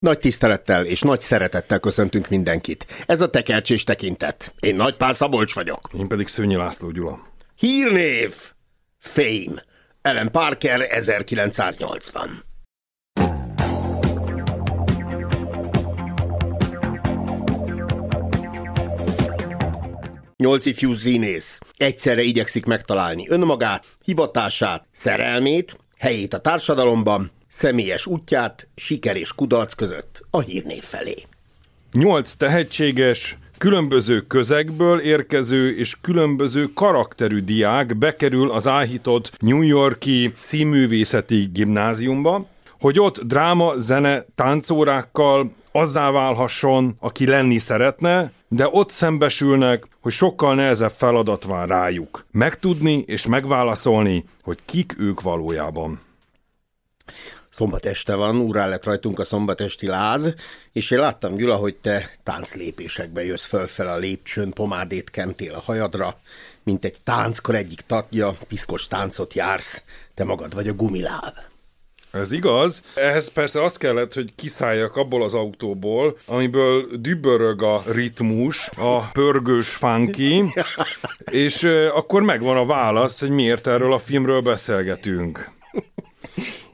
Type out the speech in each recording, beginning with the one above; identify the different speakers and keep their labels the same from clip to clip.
Speaker 1: Nagy tisztelettel és nagy szeretettel köszöntünk mindenkit. Ez a tekercs és tekintet. Én Nagy Pál Szabolcs vagyok.
Speaker 2: Én pedig Szőnyi László Gyula.
Speaker 1: Hírnév! Fame. Ellen Parker 1980. Nyolc ifjú színész egyszerre igyekszik megtalálni önmagát, hivatását, szerelmét, helyét a társadalomban, személyes útját, siker és kudarc között a hírnév felé.
Speaker 2: Nyolc tehetséges, különböző közegből érkező és különböző karakterű diák bekerül az áhított New Yorki színművészeti gimnáziumba, hogy ott dráma, zene, táncórákkal azzá válhasson, aki lenni szeretne, de ott szembesülnek, hogy sokkal nehezebb feladat van rájuk. Megtudni és megválaszolni, hogy kik ők valójában.
Speaker 1: Szombat este van, úrá lett rajtunk a szombatesti láz, és én láttam, Gyula, hogy te tánclépésekbe jössz fölfel a lépcsőn, pomádét kentél a hajadra, mint egy tánckor egyik tagja, piszkos táncot jársz, te magad vagy a gumiláb.
Speaker 2: Ez igaz. Ehhez persze az kellett, hogy kiszálljak abból az autóból, amiből dübörög a ritmus, a pörgős funky, és akkor megvan a válasz, hogy miért erről a filmről beszélgetünk.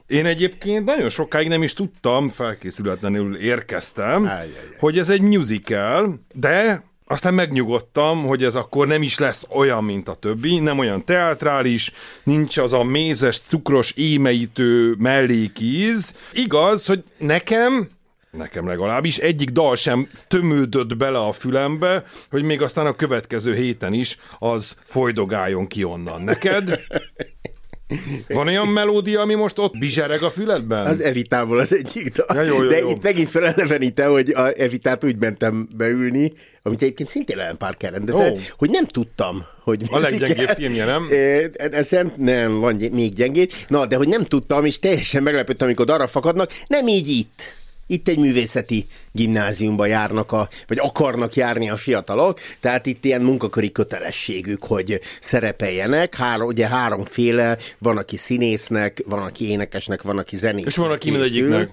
Speaker 2: Én egyébként nagyon sokáig nem is tudtam, felkészületlenül érkeztem, Ajajaj. hogy ez egy musical, de aztán megnyugodtam, hogy ez akkor nem is lesz olyan, mint a többi, nem olyan teatrális, nincs az a mézes, cukros, émeítő mellékíz. Igaz, hogy nekem nekem legalábbis, egyik dal sem tömődött bele a fülembe, hogy még aztán a következő héten is az folydogáljon ki onnan. Neked? Van olyan melódia, ami most ott bizsereg a füledben?
Speaker 1: Az Evitából az egyik dal. Ja, jó, jó, De jó. itt megint felelevenítem, hogy a Evitát úgy mentem beülni, amit egyébként szintén Ellen Parker rendezett, oh. hogy nem tudtam, hogy
Speaker 2: A leggyengébb filmje, nem?
Speaker 1: Ez nem, nem, van még gyengébb. Na, de hogy nem tudtam, és teljesen meglepődtem, amikor arra fakadnak, nem így itt. Itt egy művészeti gimnáziumba járnak, a, vagy akarnak járni a fiatalok, tehát itt ilyen munkaköri kötelességük, hogy szerepeljenek. Három, ugye háromféle, van, aki színésznek, van, aki énekesnek, van, aki zenésznek.
Speaker 2: És van, aki mindegyiknek.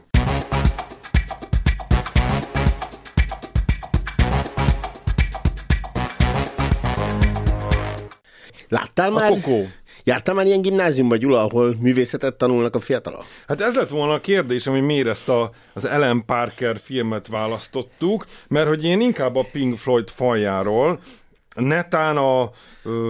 Speaker 1: Láttál már?
Speaker 2: A kokó.
Speaker 1: Jártál már ilyen gimnáziumban, Gyula, ahol művészetet tanulnak a fiatalok?
Speaker 2: Hát ez lett volna a kérdés, hogy miért ezt a, az Ellen Parker filmet választottuk, mert hogy én inkább a Pink Floyd faljáról, netán a,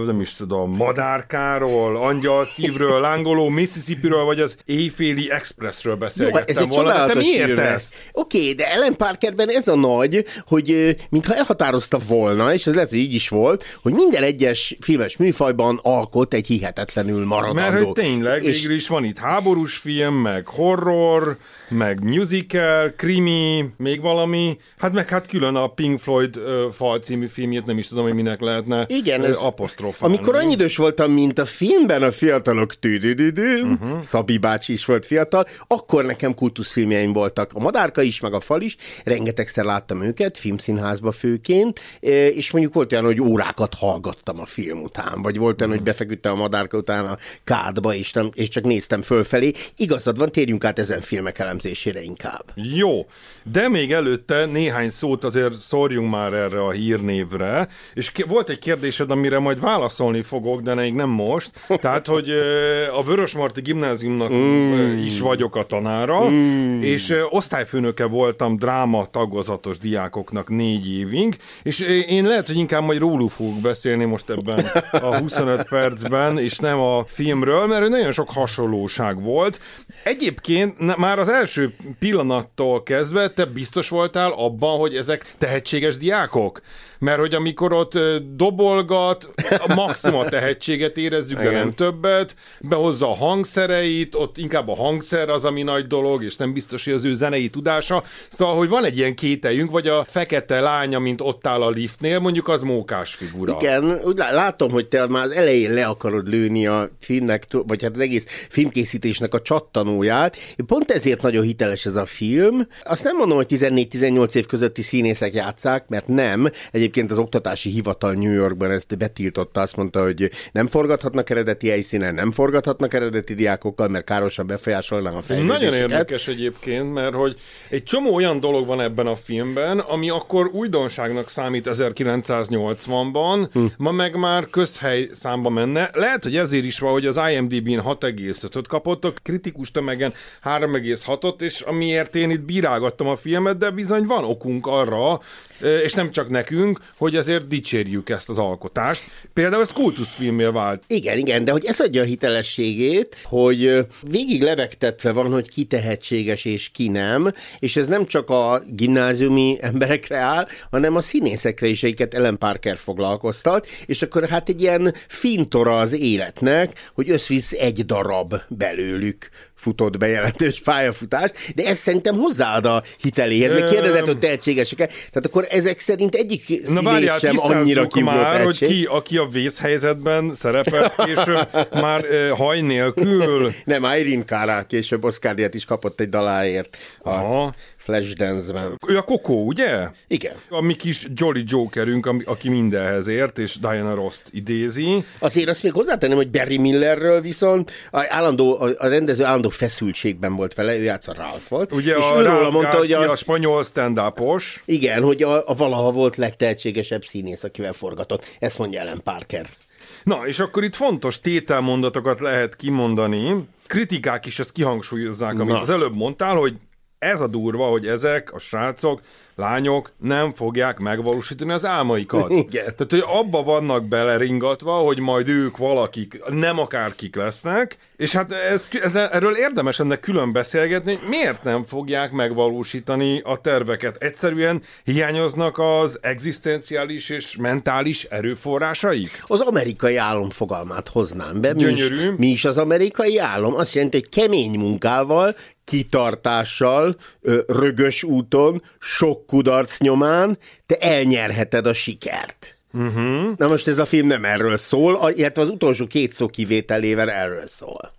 Speaker 2: nem is tudom, madárkáról, angyal szívről, lángoló Mississippi-ről, vagy az éjféli expressről beszélgettem Jó, ez volna, de te miért ezt?
Speaker 1: Oké, okay, de Ellen Parkerben ez a nagy, hogy mintha elhatározta volna, és ez lehet, hogy így is volt, hogy minden egyes filmes műfajban alkot egy hihetetlenül maradandó.
Speaker 2: Mert hogy tényleg, és... végül is van itt háborús film, meg horror, meg musical, krimi, még valami, hát meg hát külön a Pink Floyd uh, fal című filmjét nem is tudom, hogy minek lehetne
Speaker 1: Igen, ez,
Speaker 2: apostrofálni.
Speaker 1: Amikor annyi idős voltam, mint a filmben a fiatalok tüdüdüdü, uh-huh. Szabi bácsi is volt fiatal, akkor nekem kultuszfilmjeim voltak. A Madárka is, meg a Fal is, rengetegszer láttam őket, filmszínházba főként, és mondjuk volt olyan, hogy órákat hallgattam a film után, vagy volt olyan, uh-huh. hogy befeküdtem a Madárka után a kádba, és, nem, és csak néztem fölfelé. Igazad van, térjünk át ezen filmek elemzésére inkább.
Speaker 2: Jó, de még előtte néhány szót azért szórjunk már erre a hírnévre, és volt egy kérdésed, amire majd válaszolni fogok, de még nem most. Tehát, hogy a Vörösmarty gimnáziumnak mm. is vagyok a tanára, mm. és osztályfőnöke voltam dráma tagozatos diákoknak négy évig, és én lehet, hogy inkább majd róluk fogok beszélni most ebben a 25 percben, és nem a filmről, mert nagyon sok hasonlóság volt. Egyébként már az első pillanattól kezdve te biztos voltál abban, hogy ezek tehetséges diákok? Mert hogy amikor ott dobolgat, a maximum tehetséget érezzük, de
Speaker 1: Igen.
Speaker 2: nem többet, behozza a hangszereit, ott inkább a hangszer az, ami nagy dolog, és nem biztos, hogy az ő zenei tudása. Szóval, hogy van egy ilyen kételjünk, vagy a fekete lánya, mint ott áll a liftnél, mondjuk az mókás figura.
Speaker 1: Igen, úgy lá- látom, hogy te már az elején le akarod lőni a filmnek, vagy hát az egész filmkészítésnek a csattanóját. Pont ezért nagyon hiteles ez a film. Azt nem mondom, hogy 14-18 év közötti színészek játszák, mert nem. Egyébként az oktatási hivatal New Yorkban ezt betiltotta, azt mondta, hogy nem forgathatnak eredeti helyszínen, nem forgathatnak eredeti diákokkal, mert károsan befolyásolná a fejlődésüket.
Speaker 2: Nagyon érdekes egyébként, mert hogy egy csomó olyan dolog van ebben a filmben, ami akkor újdonságnak számít 1980-ban, hm. ma meg már közhely számba menne. Lehet, hogy ezért is van, hogy az IMDb-n 6,5-öt kapott, a kritikus tömegen 3,6-ot, és amiért én itt bírálgattam a filmet, de bizony van okunk arra, és nem csak nekünk, hogy azért dicsérjük ezt az alkotást. Például ez kultuszfilmé vált.
Speaker 1: Igen, igen, de hogy ez adja a hitelességét, hogy végig lebegtetve van, hogy ki tehetséges és ki nem, és ez nem csak a gimnáziumi emberekre áll, hanem a színészekre is, akiket Ellen Parker foglalkoztat, és akkor hát egy ilyen fintora az életnek, hogy összvisz egy darab belőlük futott be jelentős pályafutást, de ez szerintem hozzáad a hiteléhez, meg kérdezett, hogy tehetségesek Tehát akkor ezek szerint egyik színész
Speaker 2: Na várjál,
Speaker 1: sem annyira
Speaker 2: már, hogy ki, aki a vészhelyzetben szerepelt később, már eh, haj nélkül.
Speaker 1: Nem, Irene Cara később oscar is kapott egy daláért a
Speaker 2: Aha.
Speaker 1: Flashdance-ben.
Speaker 2: Ő a Kokó, ugye?
Speaker 1: Igen.
Speaker 2: A mi kis Jolly Jokerünk, aki mindenhez ért, és Diana Rost idézi.
Speaker 1: Azért azt még hozzátenném, hogy Barry Millerről viszont a, állandó, a, a rendező állandó feszültségben volt vele, ő játsza Ralphot.
Speaker 2: Ugye
Speaker 1: és
Speaker 2: a
Speaker 1: őróla
Speaker 2: Ralph
Speaker 1: mondta, hogy a,
Speaker 2: a spanyol stand
Speaker 1: igen, hogy a, a valaha volt legtehetségesebb színész, akivel forgatott. Ezt mondja Ellen Parker.
Speaker 2: Na, és akkor itt fontos tételmondatokat lehet kimondani. Kritikák is ezt kihangsúlyozzák, amit
Speaker 1: Na.
Speaker 2: az előbb mondtál, hogy ez a durva, hogy ezek a srácok, lányok nem fogják megvalósítani az álmaikat.
Speaker 1: Igen.
Speaker 2: Tehát, hogy abba vannak beleringatva, hogy majd ők valakik, nem akárkik lesznek, és hát ez, ez, erről érdemes ennek külön beszélgetni, hogy miért nem fogják megvalósítani a terveket. Egyszerűen hiányoznak az egzisztenciális és mentális erőforrásaik?
Speaker 1: Az amerikai álom fogalmát hoznám be. Mi
Speaker 2: Gyönyörű.
Speaker 1: is, mi is az amerikai álom? Azt jelenti, hogy kemény munkával, kitartással, rögös úton, sok kudarc nyomán te elnyerheted a sikert. Uh-huh. Na most ez a film nem erről szól, illetve az utolsó két szó kivételével erről szól.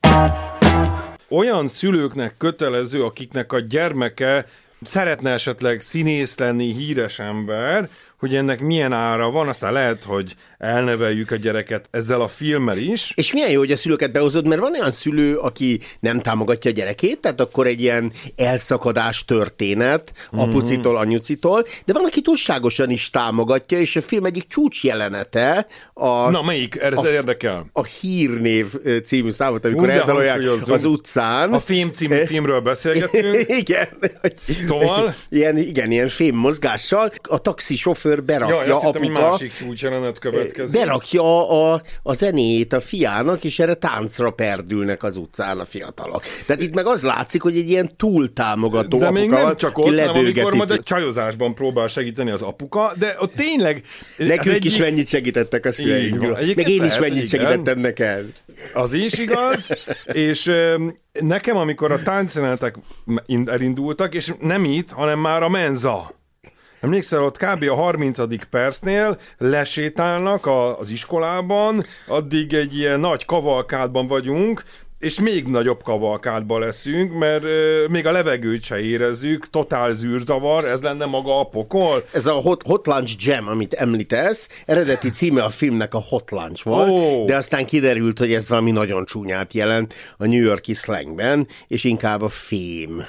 Speaker 2: olyan szülőknek kötelező, akiknek a gyermeke szeretne esetleg színész lenni, híres ember, hogy ennek milyen ára van, aztán lehet, hogy elneveljük a gyereket ezzel a filmmel is.
Speaker 1: És milyen jó, hogy a szülőket behozod, mert van olyan szülő, aki nem támogatja a gyerekét, tehát akkor egy ilyen elszakadás történet apucitól, anyucitól, de van, aki túlságosan is támogatja, és a film egyik csúcs jelenete a,
Speaker 2: Na, melyik? Ez
Speaker 1: A-
Speaker 2: érdekel.
Speaker 1: a Hírnév című számot, amikor eldalolják az utcán.
Speaker 2: A Fém című filmről beszélgetünk.
Speaker 1: igen.
Speaker 2: Szóval?
Speaker 1: Ilyen, igen, ilyen fém mozgással. A taxisofőr berakja
Speaker 2: Jaj, azt hittem,
Speaker 1: apuka,
Speaker 2: másik csúcsjelenet következik.
Speaker 1: berakja a, a zenéjét a fiának, és erre táncra perdülnek az utcán a fiatalok. Tehát itt meg az látszik, hogy egy ilyen túltámogató
Speaker 2: de
Speaker 1: apuka
Speaker 2: még nem csak ott, hanem amikor majd a csajozásban próbál segíteni az apuka, de ott tényleg... ez
Speaker 1: Nekünk is
Speaker 2: egyik-
Speaker 1: mennyit segítettek a
Speaker 2: Így
Speaker 1: szüleink.
Speaker 2: van.
Speaker 1: Meg én is mennyit
Speaker 2: igen.
Speaker 1: segítettem neked.
Speaker 2: Az is igaz, és nekem, amikor a táncjelenetek in- elindultak, és nem itt, hanem már a menza. Emlékszel, ott kb. a 30. percnél lesétálnak a, az iskolában, addig egy ilyen nagy kavalkádban vagyunk, és még nagyobb kavalkádban leszünk, mert ö, még a levegőt se érezzük, totál zűrzavar, ez lenne maga a pokol.
Speaker 1: Ez a Hot, Hot Lunch Jam, amit említesz, eredeti címe a filmnek a Hot Lunch volt,
Speaker 2: Ó.
Speaker 1: de aztán kiderült, hogy ez valami nagyon csúnyát jelent a New Yorki slangben, és inkább a fém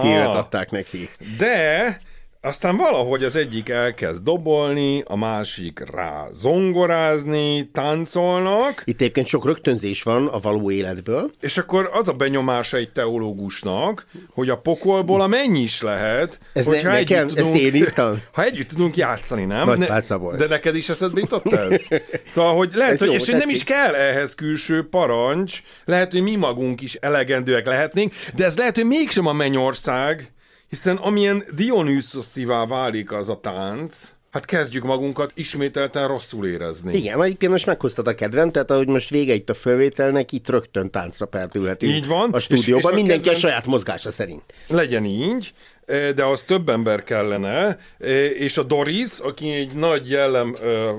Speaker 1: címet adták neki.
Speaker 2: De aztán valahogy az egyik elkezd dobolni, a másik rá zongorázni, táncolnak,
Speaker 1: Itt egyébként sok rögtönzés van a való életből.
Speaker 2: és akkor az a benyomása egy teológusnak, hogy a pokolból a mennyi is lehet,
Speaker 1: Ez ne-
Speaker 2: hogyha
Speaker 1: nekem?
Speaker 2: együtt
Speaker 1: Ezt én írtam?
Speaker 2: Ha együtt tudunk játszani, nem?
Speaker 1: Nagy Szabolcs.
Speaker 2: de neked is eszedbe jutott ez? Szóval, hogy lehet,
Speaker 1: Ez
Speaker 2: hogy,
Speaker 1: jó,
Speaker 2: és hogy nem
Speaker 1: tetszik.
Speaker 2: is kell ehhez külső parancs, lehet, hogy mi magunk is elegendőek lehetnénk, de ez lehet, hogy mégsem a mennyország, hiszen amilyen Dionysuszivá válik az a tánc, Hát kezdjük magunkat ismételten rosszul érezni.
Speaker 1: Igen, majd például most meghoztad a kedvem, tehát ahogy most vége itt a fölvételnek, itt rögtön táncra perdülhetünk.
Speaker 2: Így van.
Speaker 1: A stúdióban,
Speaker 2: És- és a
Speaker 1: mindenki
Speaker 2: kedvenc-
Speaker 1: a saját mozgása szerint.
Speaker 2: Legyen így, de az több ember kellene, és a Doris, aki egy nagy jellem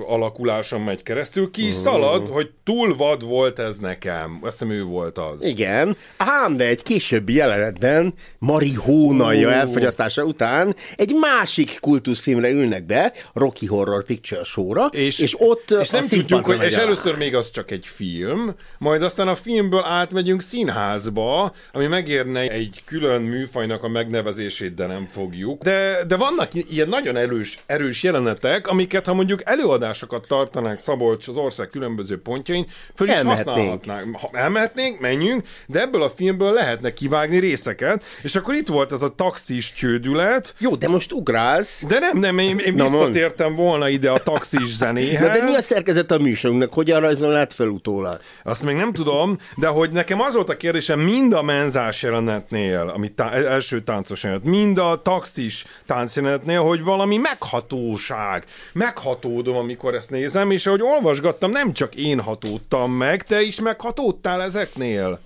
Speaker 2: alakuláson megy keresztül, ki is szalad, hogy túl vad volt ez nekem. Azt hiszem ő volt az.
Speaker 1: Igen, ám de egy későbbi jelenetben marihónaja
Speaker 2: Ó.
Speaker 1: elfogyasztása után egy másik kultuszfilmre ülnek be, Rocky Horror Picture Show-ra, és, és ott
Speaker 2: és nem tudjuk, hogy, és először még az csak egy film, majd aztán a filmből átmegyünk színházba, ami megérne egy külön műfajnak a megnevezését, de nem fogjuk. De, de vannak ilyen nagyon erős, erős jelenetek, amiket ha mondjuk előadásokat tartanánk Szabolcs az ország különböző pontjain, föl is használhatnánk. Ha elmehetnénk, menjünk, de ebből a filmből lehetne kivágni részeket, és akkor itt volt az a taxis csődület,
Speaker 1: Jó, de most ugrálsz.
Speaker 2: de nem, nem, én, én
Speaker 1: Na,
Speaker 2: visszatértem volna ide a taxis zenéhez.
Speaker 1: Na de mi a szerkezet a műsorunknak? Hogyan rajzol át fel utólag?
Speaker 2: Azt még nem tudom, de hogy nekem az volt a kérdésem mind a menzás jelenetnél, ami tá- első táncos jelenet, mind a taxis táncjelenetnél, hogy valami meghatóság. Meghatódom, amikor ezt nézem, és ahogy olvasgattam, nem csak én hatódtam meg, te is meghatódtál ezeknél.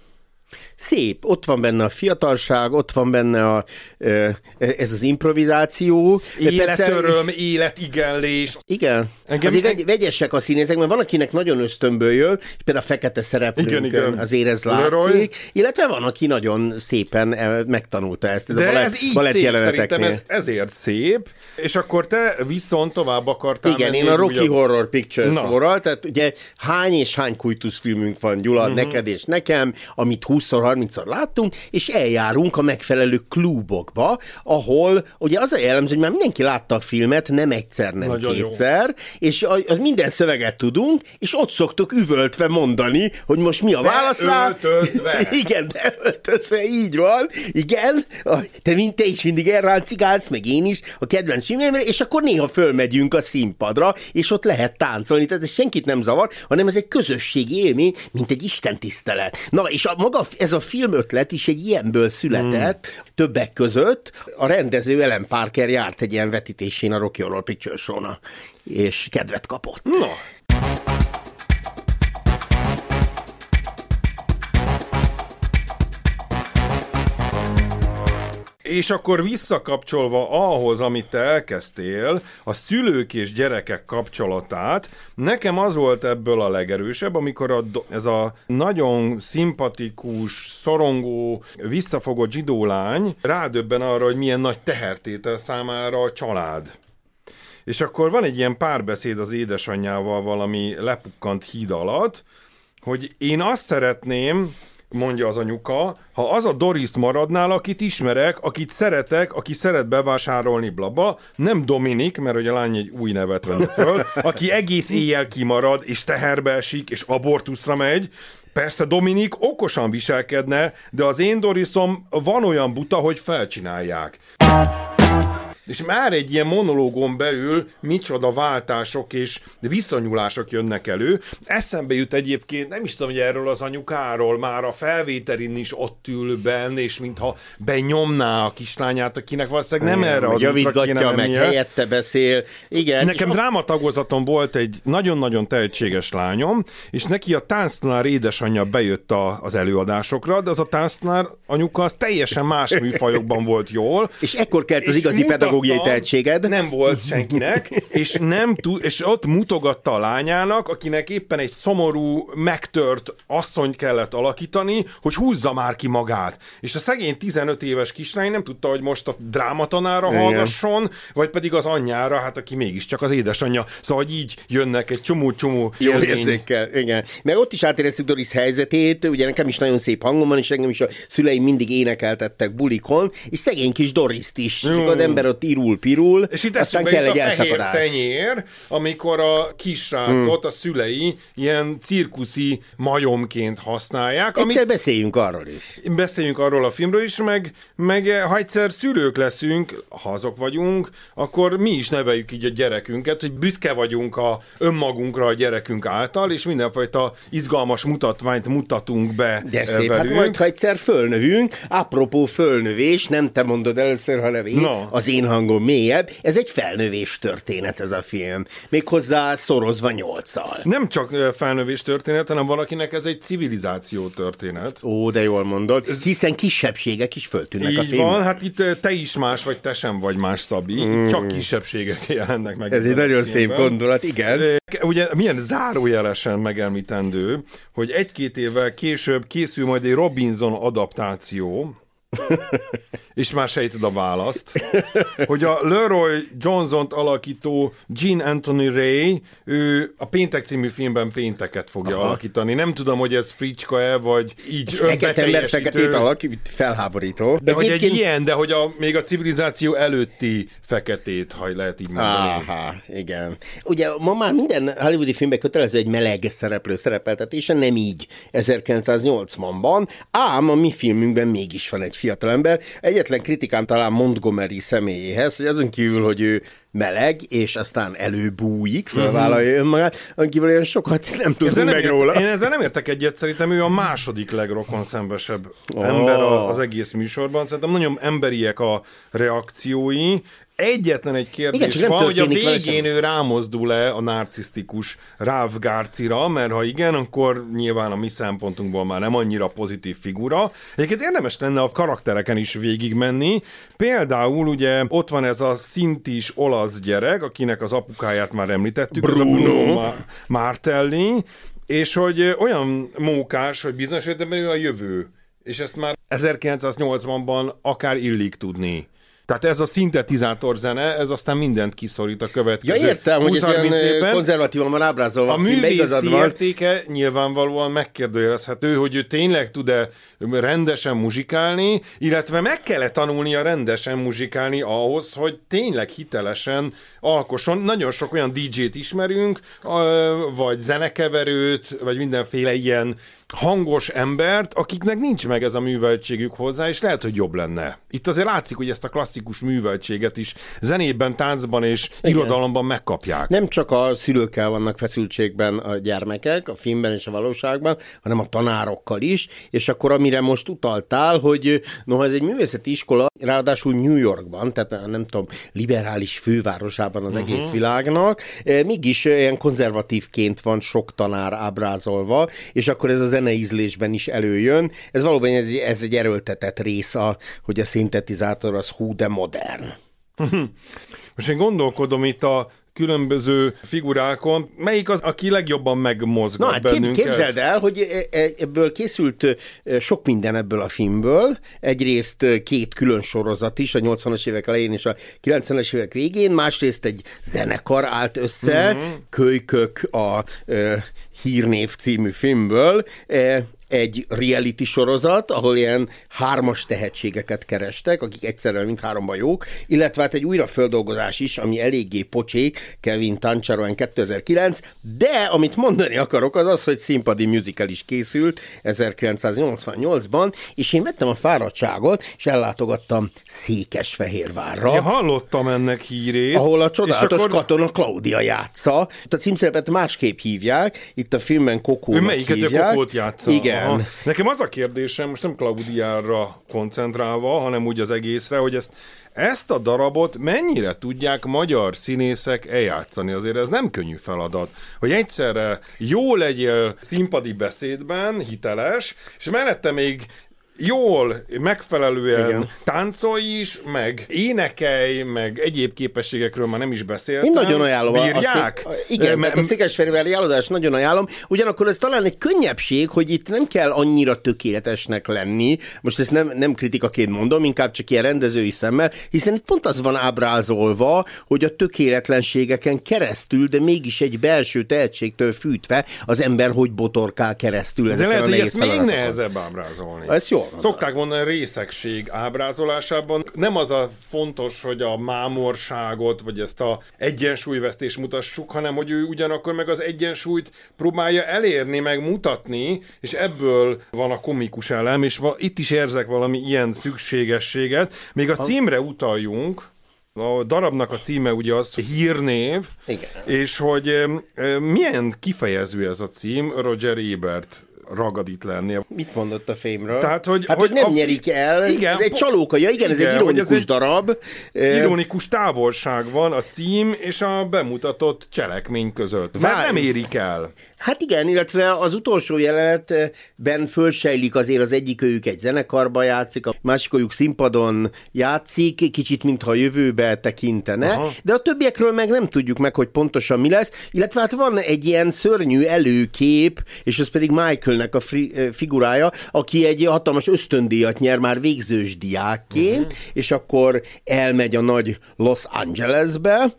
Speaker 1: Szép, ott van benne a fiatalság, ott van benne a, ö, ez az improvizáció.
Speaker 2: Életöröm, életigenlés.
Speaker 1: Igen.
Speaker 2: Engem-
Speaker 1: Azért vegy, vegyesek a színészek, mert van, akinek nagyon ösztönből jön, és például a fekete szereplőnkön
Speaker 2: Igen, igen.
Speaker 1: azért ez
Speaker 2: Leroy.
Speaker 1: látszik, illetve van, aki nagyon szépen eh, megtanulta ezt. Ez a
Speaker 2: De
Speaker 1: balett,
Speaker 2: ez így
Speaker 1: balett
Speaker 2: szép, szerintem ez ezért szép, és akkor te viszont tovább akartál
Speaker 1: Igen,
Speaker 2: menni
Speaker 1: én a Rocky
Speaker 2: újabb-
Speaker 1: Horror Picture
Speaker 2: Na.
Speaker 1: sorral, tehát ugye hány és hány kultuszfilmünk van, Gyula, uh-huh. neked és nekem, amit 20-30-szor láttunk, és eljárunk a megfelelő klubokba, ahol ugye az a jellemző, hogy már mindenki látta a filmet, nem egyszer, nem
Speaker 2: Nagyon jó.
Speaker 1: kétszer, és a, az minden szöveget tudunk, és ott szoktuk üvöltve mondani, hogy most mi a válasz rá.
Speaker 2: Beöltözve.
Speaker 1: Igen, beöltözve, így van. Igen, a- te, mint te is mindig elráncigálsz, meg én is, a kedvenc filmemre, és akkor néha fölmegyünk a színpadra, és ott lehet táncolni. Tehát ez senkit nem zavar, hanem ez egy közösségi élmény, mint egy istentisztelet. Na, és a, maga ez a film ötlet is egy ilyenből született, hmm. többek között. A rendező Ellen Parker járt egy ilyen vetítésén a Rocky Horror Picture Show-nak, és kedvet kapott.
Speaker 2: Na, És akkor visszakapcsolva ahhoz, amit te elkezdtél, a szülők és gyerekek kapcsolatát, nekem az volt ebből a legerősebb, amikor a, ez a nagyon szimpatikus, szorongó, visszafogott zsidó lány rádöbben arra, hogy milyen nagy tehertétel számára a család. És akkor van egy ilyen párbeszéd az édesanyjával valami lepukkant híd alatt, hogy én azt szeretném, mondja az anyuka, ha az a Doris maradnál, akit ismerek, akit szeretek, aki szeret bevásárolni, blabla, nem Dominik, mert hogy a lány egy új nevet venne föl, aki egész éjjel kimarad, és teherbe esik, és abortuszra megy, Persze Dominik okosan viselkedne, de az én Dorisom van olyan buta, hogy felcsinálják. És már egy ilyen monológon belül micsoda váltások és viszonyulások jönnek elő. Eszembe jut egyébként, nem is tudom, hogy erről az anyukáról, már a felvételin is ott ül benn, és mintha benyomná a kislányát, akinek valószínűleg nem erre az
Speaker 1: Javítgatja, meg
Speaker 2: mennie.
Speaker 1: helyette beszél. Igen.
Speaker 2: Nekem
Speaker 1: és
Speaker 2: drámatagozaton volt egy nagyon-nagyon tehetséges lányom, és neki a tánctanár édesanyja bejött a, az előadásokra, de az a tánctanár anyuka az teljesen más műfajokban volt jól.
Speaker 1: És ekkor kelt az igazi
Speaker 2: mutatta-
Speaker 1: pedagógiai tehetséged.
Speaker 2: Nem volt senkinek, és, nem tud, és ott mutogatta a lányának, akinek éppen egy szomorú, megtört asszonyt kellett alakítani, hogy húzza már ki magát. És a szegény 15 éves kislány nem tudta, hogy most a drámatanára
Speaker 1: Igen.
Speaker 2: hallgasson, vagy pedig az anyjára, hát aki mégiscsak az édesanyja. Szóval hogy így jönnek egy csomó-csomó
Speaker 1: Jó érzékkel, igen. Meg ott is átéreztük Doris helyzetét, ugye nekem is nagyon szép hangom van, és engem is a szüleim mindig énekeltettek bulikon, és szegény kis Doriszt is.
Speaker 2: Jó.
Speaker 1: Az ember ott irul, pirul,
Speaker 2: És itt
Speaker 1: aztán kell egy elszakadás.
Speaker 2: tenyér, amikor a kisrácot a szülei ilyen cirkuszi majomként használják, amit
Speaker 1: Egyszer beszéljünk arról is.
Speaker 2: beszéljünk arról a filmről is, meg, meg eh, ha egyszer szülők leszünk, ha azok vagyunk, akkor mi is neveljük így a gyerekünket, hogy büszke vagyunk a önmagunkra a gyerekünk által, és mindenfajta izgalmas mutatványt mutatunk be
Speaker 1: De
Speaker 2: eh,
Speaker 1: szép, hát
Speaker 2: velünk.
Speaker 1: majd, ha egyszer fölnövünk, apropó fölnövés, nem te mondod először, hanem én,
Speaker 2: Na.
Speaker 1: az én hangom mélyebb, ez egy felnövés történet ez a film. Méghozzá szorozva nyolccal.
Speaker 2: Nem csak felnövés történet, hanem valakinek ez egy civilizáció történet.
Speaker 1: Ó, de jól mondod. Hiszen kisebbségek is föltűnnek a
Speaker 2: Így
Speaker 1: filmben.
Speaker 2: van, hát itt te is más vagy, te sem vagy más, Szabi. Itt csak kisebbségek jelennek meg.
Speaker 1: Mm. Ez egy
Speaker 2: a
Speaker 1: nagyon szép gondolat, igen.
Speaker 2: Ugye milyen zárójelesen megemlítendő, hogy egy-két évvel később készül majd egy Robinson adaptáció, és már sejted a választ, hogy a Leroy Johnson-t alakító Gene Anthony Ray, ő a Péntek című filmben pénteket fogja Aha. alakítani. Nem tudom, hogy ez fricska-e, vagy így
Speaker 1: Fekete feketét alakít, felháborító.
Speaker 2: De hogy egy ilyen, de hogy a, még a civilizáció előtti feketét, ha lehet így mondani.
Speaker 1: Áhá, igen. Ugye ma már minden hollywoodi filmben kötelező egy meleg szereplő szerepeltetése, nem így 1980-ban, ám a mi filmünkben mégis van egy fiatalember. Egyetlen kritikám talán Montgomery személyéhez, hogy azon kívül, hogy ő meleg, és aztán előbújik, felvállalja önmagát, azon kívül olyan sokat nem
Speaker 2: Ezzel
Speaker 1: tudunk
Speaker 2: nem
Speaker 1: meg
Speaker 2: ért,
Speaker 1: róla.
Speaker 2: én ezzel nem értek egyet, szerintem ő a második legrokonszenvesebb
Speaker 1: Ó.
Speaker 2: oh. ember az egész műsorban. Szerintem nagyon emberiek a reakciói. Egyetlen egy kérdés
Speaker 1: Igen, csak
Speaker 2: van, hogy a végén ő rámozdul-e a narcisztikus Ráv Gárcira, mert ha igen, akkor nyilván a mi szempontunkból már nem annyira pozitív figura. Egyébként érdemes lenne a karaktereken is végigmenni. Például ugye ott van ez a szintis olasz gyerek, akinek az apukáját már említettük.
Speaker 1: Bruno.
Speaker 2: Bruno Ma- Martelli, és hogy olyan mókás, hogy bizonyos értelemben ő a jövő. És ezt már 1980-ban akár illik tudni. Tehát ez a szintetizátor zene, ez aztán mindent kiszorít a
Speaker 1: Ja,
Speaker 2: következő
Speaker 1: értem, hogy ez
Speaker 2: 20-30
Speaker 1: olyan ö,
Speaker 2: évben.
Speaker 1: konzervatívan van ábrázolva
Speaker 2: A művészi
Speaker 1: van.
Speaker 2: értéke nyilvánvalóan megkérdőjelezhető, hogy ő tényleg tud-e rendesen muzsikálni, illetve meg kell tanulnia rendesen muzsikálni ahhoz, hogy tényleg hitelesen alkosson. Nagyon sok olyan DJ-t ismerünk, vagy zenekeverőt, vagy mindenféle ilyen hangos embert, akiknek nincs meg ez a műveltségük hozzá, és lehet, hogy jobb lenne. Itt azért látszik, hogy ezt a klasszikus műveltséget is zenében, táncban és Igen. irodalomban megkapják.
Speaker 1: Nem csak a szülőkkel vannak feszültségben a gyermekek, a filmben és a valóságban, hanem a tanárokkal is, és akkor amire most utaltál, hogy noha ez egy művészeti iskola, ráadásul New Yorkban, tehát nem tudom, liberális fővárosában az uh-huh. egész világnak, eh, mégis ilyen konzervatívként van sok tanár ábrázolva, és akkor ez a zeneízlésben is előjön. Ez valóban ez, ez egy erőltetett rész, a, hogy a szintetizátor az hú, de modern.
Speaker 2: Most én gondolkodom itt a különböző figurákon, melyik az, aki legjobban megmozgat
Speaker 1: Na hát
Speaker 2: bennünket?
Speaker 1: képzeld el, hogy e- e- ebből készült e, sok minden ebből a filmből. Egyrészt két külön sorozat is, a 80-as évek elején és a 90-es évek végén, másrészt egy zenekar állt össze, mm-hmm. Kölykök a Hírnév című filmből, e, egy reality sorozat, ahol ilyen hármas tehetségeket kerestek, akik egyszerűen mind háromban jók, illetve hát egy újraföldolgozás is, ami eléggé pocsék, Kevin Tancharoen 2009, de amit mondani akarok, az az, hogy színpadi musical is készült 1988-ban, és én vettem a fáradtságot, és ellátogattam Székesfehérvárra.
Speaker 2: Ja, hallottam ennek hírét.
Speaker 1: Ahol a csodálatos
Speaker 2: akkor
Speaker 1: katona Klaudia játsza. A címszerepet másképp hívják, itt a filmben Kokónak
Speaker 2: Ő melyiket
Speaker 1: hívják.
Speaker 2: a kokót játsza?
Speaker 1: Igen.
Speaker 2: Aha. Nekem az a kérdésem, most nem Klaudiára koncentrálva, hanem úgy az egészre, hogy ezt, ezt a darabot mennyire tudják magyar színészek eljátszani? Azért ez nem könnyű feladat, hogy egyszerre jó legyél színpadi beszédben, hiteles, és mellette még jól, megfelelően
Speaker 1: Igen.
Speaker 2: táncolj is, meg énekelj, meg egyéb képességekről már nem is beszéltem.
Speaker 1: Én nagyon ajánlom.
Speaker 2: Bírják?
Speaker 1: A, szék, igen,
Speaker 2: Mert-
Speaker 1: a Székesfehérvári előadást nagyon ajánlom. Ugyanakkor ez talán egy könnyebbség, hogy itt nem kell annyira tökéletesnek lenni. Most ezt nem, nem kritikaként mondom, inkább csak ilyen rendezői szemmel, hiszen itt pont az van ábrázolva, hogy a tökéletlenségeken keresztül, de mégis egy belső tehetségtől fűtve az ember hogy botorkál keresztül
Speaker 2: De lehet,
Speaker 1: a
Speaker 2: hogy ezt még nehezebb ábrázolni.
Speaker 1: Ez jól van.
Speaker 2: Szokták mondani a részegség ábrázolásában. Nem az a fontos, hogy a mámorságot, vagy ezt a egyensúlyvesztést mutassuk, hanem hogy ő ugyanakkor meg az egyensúlyt próbálja elérni, meg mutatni, és ebből van a komikus elem, és va- itt is érzek valami ilyen szükségességet. Még a címre utaljunk, a darabnak a címe ugye az hírnév,
Speaker 1: Igen.
Speaker 2: és hogy milyen kifejező ez a cím, Roger Ebert ragad itt lenni.
Speaker 1: Mit mondott a fémről?
Speaker 2: Tehát, hogy,
Speaker 1: hát, hogy, hogy nem
Speaker 2: a...
Speaker 1: nyerik el.
Speaker 2: Igen,
Speaker 1: ez egy csalóka. Ja, igen, igen, ez egy ironikus ez egy darab.
Speaker 2: Ironikus távolság van a cím és a bemutatott cselekmény között. Mert nem érik el.
Speaker 1: Hát igen, illetve az utolsó jelenetben fölsejlik azért az egyik őjük egy zenekarba játszik, a másikőjük színpadon játszik, kicsit mintha a jövőbe tekintene, Aha. de a többiekről meg nem tudjuk meg, hogy pontosan mi lesz, illetve hát van egy ilyen szörnyű előkép, és ez pedig Michaelnek a fri- figurája, aki egy hatalmas ösztöndíjat nyer már végzős diákként, uh-huh. és akkor elmegy a nagy Los Angelesbe,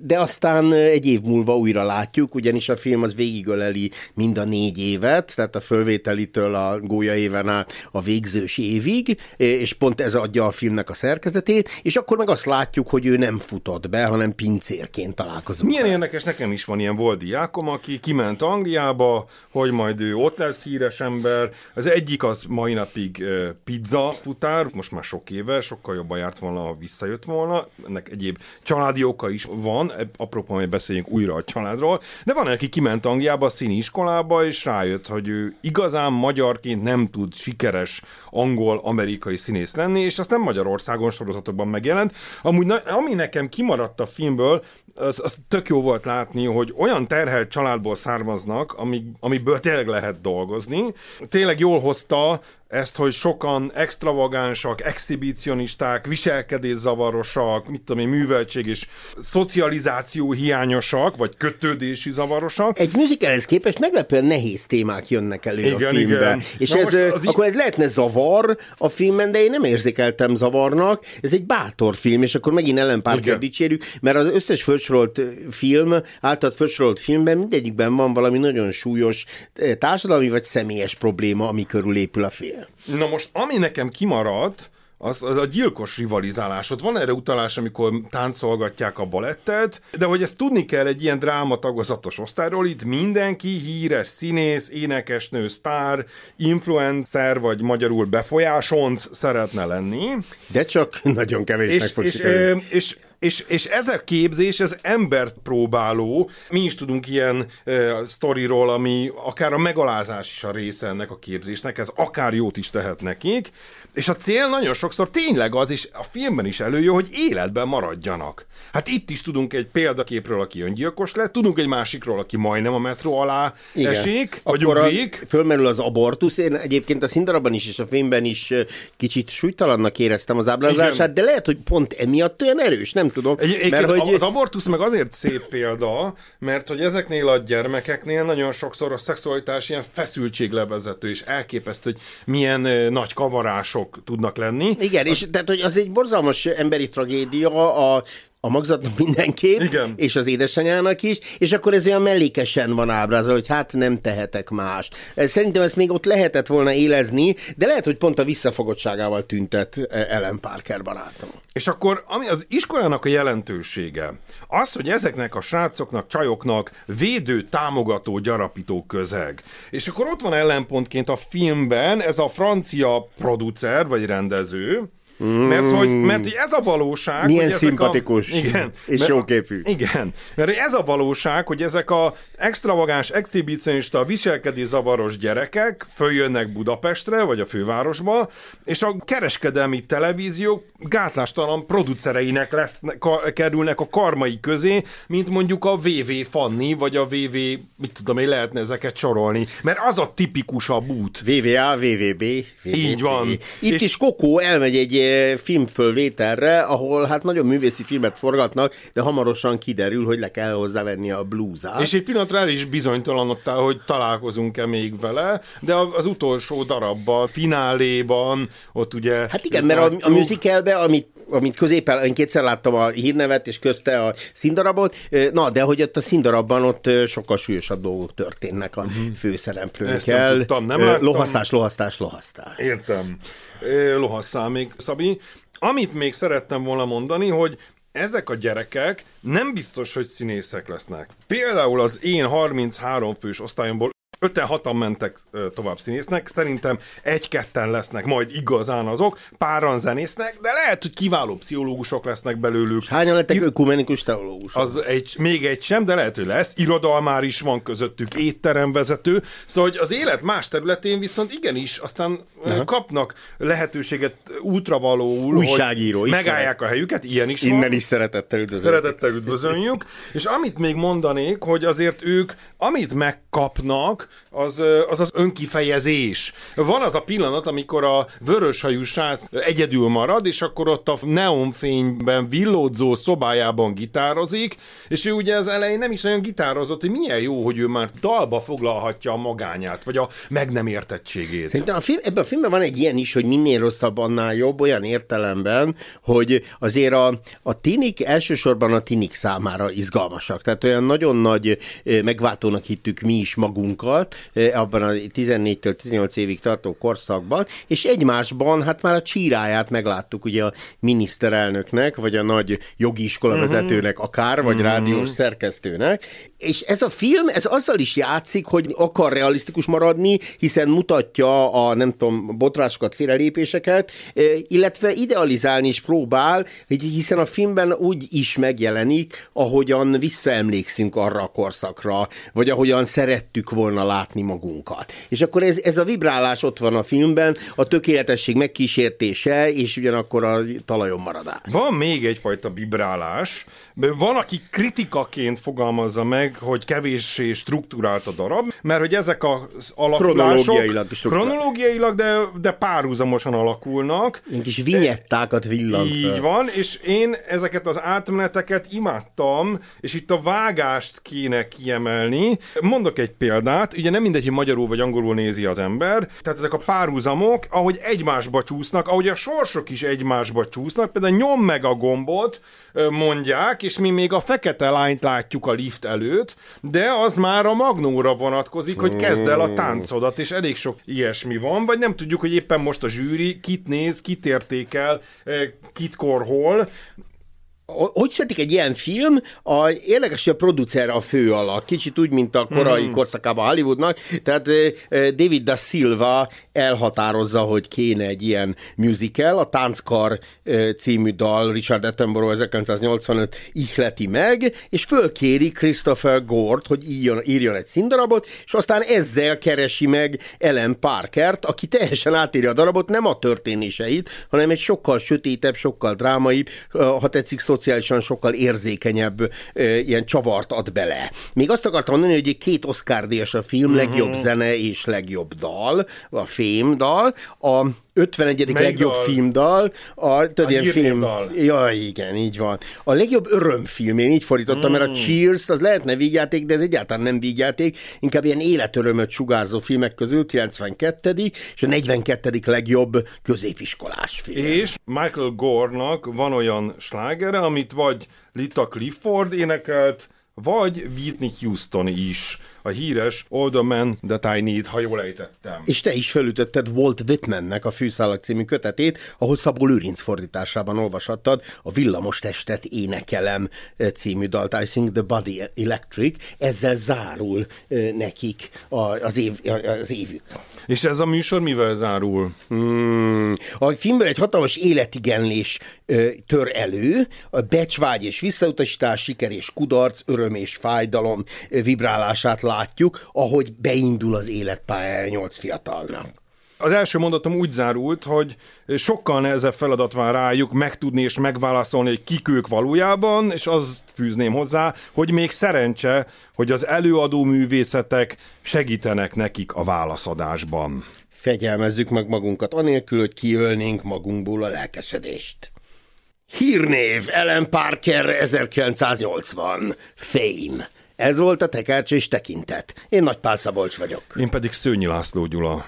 Speaker 1: de aztán egy év múlva újra látjuk, ugyanis a film az végigöleli mind a négy évet, tehát a fölvételitől a gólya éven át a végzős évig, és pont ez adja a filmnek a szerkezetét, és akkor meg azt látjuk, hogy ő nem futott be, hanem pincérként találkozott.
Speaker 2: Milyen be. érdekes, nekem is van ilyen volt diákom, aki kiment Angliába, hogy majd ő ott lesz híres ember. Az egyik az mai napig pizza futár, most már sok éve, sokkal jobban járt volna, ha visszajött volna. Ennek egyéb családi oka is van, apropó, hogy beszéljünk újra a családról, de van, aki kiment Angliába, színi iskolába, és rájött, hogy ő igazán magyarként nem tud sikeres angol-amerikai színész lenni, és azt nem Magyarországon sorozatokban megjelent. Amúgy, ami nekem kimaradt a filmből, az, az tök jó volt látni, hogy olyan terhelt családból származnak, ami, amiből tényleg lehet dolgozni. Tényleg jól hozta ezt, hogy sokan extravagánsak, exhibicionisták, viselkedészavarosak, mit tudom én, műveltség és szocializáció hiányosak, vagy kötődési zavarosak.
Speaker 1: Egy musicalhez képest meglepően nehéz témák jönnek elő igen, a filmben. Igen. És Na ez, az akkor ez lehetne zavar a filmben, de én nem érzékeltem zavarnak. Ez egy bátor film, és akkor megint Ellen Parker dicsérjük, mert az összes felsorolt film, általad felsorolt filmben mindegyikben van valami nagyon súlyos társadalmi vagy személyes probléma, ami körül épül a film.
Speaker 2: Na most, ami nekem kimaradt, az, az a gyilkos rivalizálás. Ott van erre utalás, amikor táncolgatják a balettet, de hogy ezt tudni kell egy ilyen dráma tagozatos osztályról, itt mindenki híres színész, énekesnő, sztár, influencer, vagy magyarul befolyásonc szeretne lenni.
Speaker 1: De csak nagyon kevésnek
Speaker 2: és, fog és, és, és és, és ez a képzés, ez embert próbáló. Mi is tudunk ilyen uh, sztoriról, ami akár a megalázás is a része ennek a képzésnek, ez akár jót is tehet nekik, és a cél nagyon sokszor tényleg az, és a filmben is előjön, hogy életben maradjanak. Hát itt is tudunk egy példaképről, aki öngyilkos lett, tudunk egy másikról, aki majdnem a metró alá Igen. esik, vagy Akkor ugrik.
Speaker 1: A, fölmerül az abortusz. Én egyébként a színdarabban is és a filmben is kicsit súlytalannak éreztem az ábrázolását, de lehet, hogy pont emiatt olyan erős, nem tudom.
Speaker 2: Egy, mert hogy... Az abortusz meg azért szép példa, mert hogy ezeknél a gyermekeknél nagyon sokszor a szexualitás ilyen feszültséglevezető, és elképesztő, hogy milyen nagy kavarások tudnak lenni.
Speaker 1: Igen, és tehát, hogy az egy borzalmas emberi tragédia, a a magzatnak mindenképp, Igen. és az édesanyának is, és akkor ez olyan mellékesen van ábrázolva, hogy hát nem tehetek más. Szerintem ezt még ott lehetett volna élezni, de lehet, hogy pont a visszafogottságával tüntett e, Ellen Parker barátom.
Speaker 2: És akkor ami az iskolának a jelentősége, az, hogy ezeknek a srácoknak, csajoknak védő, támogató, gyarapító közeg. És akkor ott van ellenpontként a filmben ez a francia producer, vagy rendező, mert hogy, mert hogy ez a valóság...
Speaker 1: Milyen hogy szimpatikus. A, igen. És mert, jóképű.
Speaker 2: Igen. Mert ez a valóság, hogy ezek a extravagáns, exhibicionista, viselkedés zavaros gyerekek följönnek Budapestre, vagy a fővárosba, és a kereskedelmi televíziók gátlástalan producereinek lesz, ka, kerülnek a karmai közé, mint mondjuk a VV Fanni, vagy a VV, mit tudom én, lehetne ezeket sorolni. Mert az a tipikus a bút.
Speaker 1: VVA, VVB.
Speaker 2: VVC. Így van.
Speaker 1: Itt és is Kokó elmegy egy filmfölvételre, ahol hát nagyon művészi filmet forgatnak, de hamarosan kiderül, hogy le kell hozzávenni a blúzát.
Speaker 2: És egy pillanatra is bizonytalanodtál, hogy találkozunk-e még vele, de az utolsó darabban, fináléban, ott ugye...
Speaker 1: Hát igen, mert a, a musicalbe, amit amit középen, én kétszer láttam a hírnevet, és közte a színdarabot, na, de hogy ott a színdarabban ott sokkal súlyosabb dolgok történnek a uh-huh. főszereplőkkel. Ezt nem tudtam, nem láttam. Lohasztás, lohasztás, lohasztás.
Speaker 2: Értem lohasszál még, Szabi. Amit még szerettem volna mondani, hogy ezek a gyerekek nem biztos, hogy színészek lesznek. Például az én 33 fős osztályomból öten hatan mentek tovább színésznek, szerintem egy-ketten lesznek majd igazán azok, páran zenésznek, de lehet, hogy kiváló pszichológusok lesznek belőlük.
Speaker 1: Hányan lettek I- ökumenikus teológusok?
Speaker 2: Az egy, még egy sem, de lehet, hogy lesz. Irodalmár is van közöttük, étteremvezető. Szóval hogy az élet más területén viszont igenis, aztán Aha. kapnak lehetőséget útravalóul,
Speaker 1: Újságíró
Speaker 2: hogy megállják a helyüket, ilyen is
Speaker 1: Innen
Speaker 2: van.
Speaker 1: is szeretettel üdvözöljük.
Speaker 2: Szeretettel üdvözöljük. És amit még mondanék, hogy azért ők, amit megkapnak, az az, az önkifejezés. Van az a pillanat, amikor a vöröshajú srác egyedül marad, és akkor ott a neonfényben villódzó szobájában gitározik, és ő ugye az elején nem is nagyon gitározott, hogy milyen jó, hogy ő már dalba foglalhatja a magányát, vagy a meg nem értettségét.
Speaker 1: Szerintem a film, ebben a filmben van egy ilyen is, hogy minél rosszabb, annál jobb, olyan értelemben, hogy azért a, a tinik elsősorban a tinik számára izgalmasak. Tehát olyan nagyon nagy megváltónak hittük mi is magunkat abban a 14-től 18 évig tartó korszakban, és egymásban hát már a csíráját megláttuk ugye a miniszterelnöknek, vagy a nagy jogi iskola uh-huh. vezetőnek akár, vagy uh-huh. rádiós szerkesztőnek, és ez a film, ez azzal is játszik, hogy akar realisztikus maradni, hiszen mutatja a, nem tudom, botrásokat, félrelépéseket, illetve idealizálni is próbál, hiszen a filmben úgy is megjelenik, ahogyan visszaemlékszünk arra a korszakra, vagy ahogyan szerettük volna látni magunkat. És akkor ez, ez a vibrálás ott van a filmben, a tökéletesség megkísértése, és ugyanakkor a talajon maradás.
Speaker 2: Van még egyfajta vibrálás, van, aki kritikaként fogalmazza meg, hogy kevéssé struktúrált a darab, mert hogy ezek az alakulások
Speaker 1: kronológiailag,
Speaker 2: kronológiailag de, de párhuzamosan alakulnak.
Speaker 1: Ilyen kis vinyettákat villant
Speaker 2: Így van, és én ezeket az átmeneteket imádtam, és itt a vágást kéne kiemelni. Mondok egy példát, ugye nem mindegy, hogy magyarul vagy angolul nézi az ember, tehát ezek a párhuzamok, ahogy egymásba csúsznak, ahogy a sorsok is egymásba csúsznak, például nyom meg a gombot, mondják, és mi még a fekete lányt látjuk a lift előtt, de az már a magnóra vonatkozik, hogy kezd el a táncodat, és elég sok ilyesmi van, vagy nem tudjuk, hogy éppen most a zsűri kit néz, kit értékel, kit korhol,
Speaker 1: hogy születik egy ilyen film? A, érdekes, hogy a producer a fő alak, kicsit úgy, mint a korai mm. korszakában Hollywoodnak, tehát David da Silva elhatározza, hogy kéne egy ilyen musical, a Tánckar című dal Richard Attenborough 1985 ihleti meg, és fölkéri Christopher Gort, hogy írjon, írjon egy színdarabot, és aztán ezzel keresi meg Ellen Parkert, aki teljesen átírja a darabot, nem a történéseit, hanem egy sokkal sötétebb, sokkal drámaibb, ha tetszik, szociálisan sokkal érzékenyebb ilyen csavart ad bele. Még azt akartam mondani, hogy két Oscar díjas a film, uh-huh. legjobb zene és legjobb dal, a dal, a 51. Melyik legjobb dal? filmdal, a, tudod, a ilyen film. Dal. Ja, igen, így van. A legjobb örömfilm, én így fordítottam, mm. mert a hmm. Cheers az lehetne vígjáték, de ez egyáltalán nem vígjáték, inkább ilyen életörömöt sugárzó filmek közül, 92. és a 42. legjobb középiskolás film.
Speaker 2: És Michael Gore-nak van olyan slágere, amit vagy Lita Clifford énekelt, vagy Whitney Houston is, a híres All the Man That I Need, ha jól ejtettem.
Speaker 1: És te is felütötted Walt Whitmannek a Fűszálak című kötetét, ahol Szabó Lőrinc fordításában olvashattad a Villamos testet énekelem eh, című dalt, I Think the Body Electric, ezzel zárul eh, nekik az, év, az évük.
Speaker 2: És ez a műsor mivel zárul?
Speaker 1: Hmm, a filmben egy hatalmas életigenlés ö, tör elő, a becsvágy és visszautasítás, siker és kudarc, öröm és fájdalom vibrálását látjuk, ahogy beindul az életpályája nyolc fiatalnak.
Speaker 2: Az első mondatom úgy zárult, hogy sokkal nehezebb feladat van rájuk megtudni és megválaszolni, hogy kik ők valójában, és azt fűzném hozzá, hogy még szerencse, hogy az előadó művészetek segítenek nekik a válaszadásban.
Speaker 1: Fegyelmezzük meg magunkat, anélkül, hogy kiölnénk magunkból a lelkesedést. Hírnév Ellen Parker 1980. Fame. Ez volt a tekercs és tekintet. Én Nagy Pál Szabolcs vagyok.
Speaker 2: Én pedig Szőnyi László Gyula.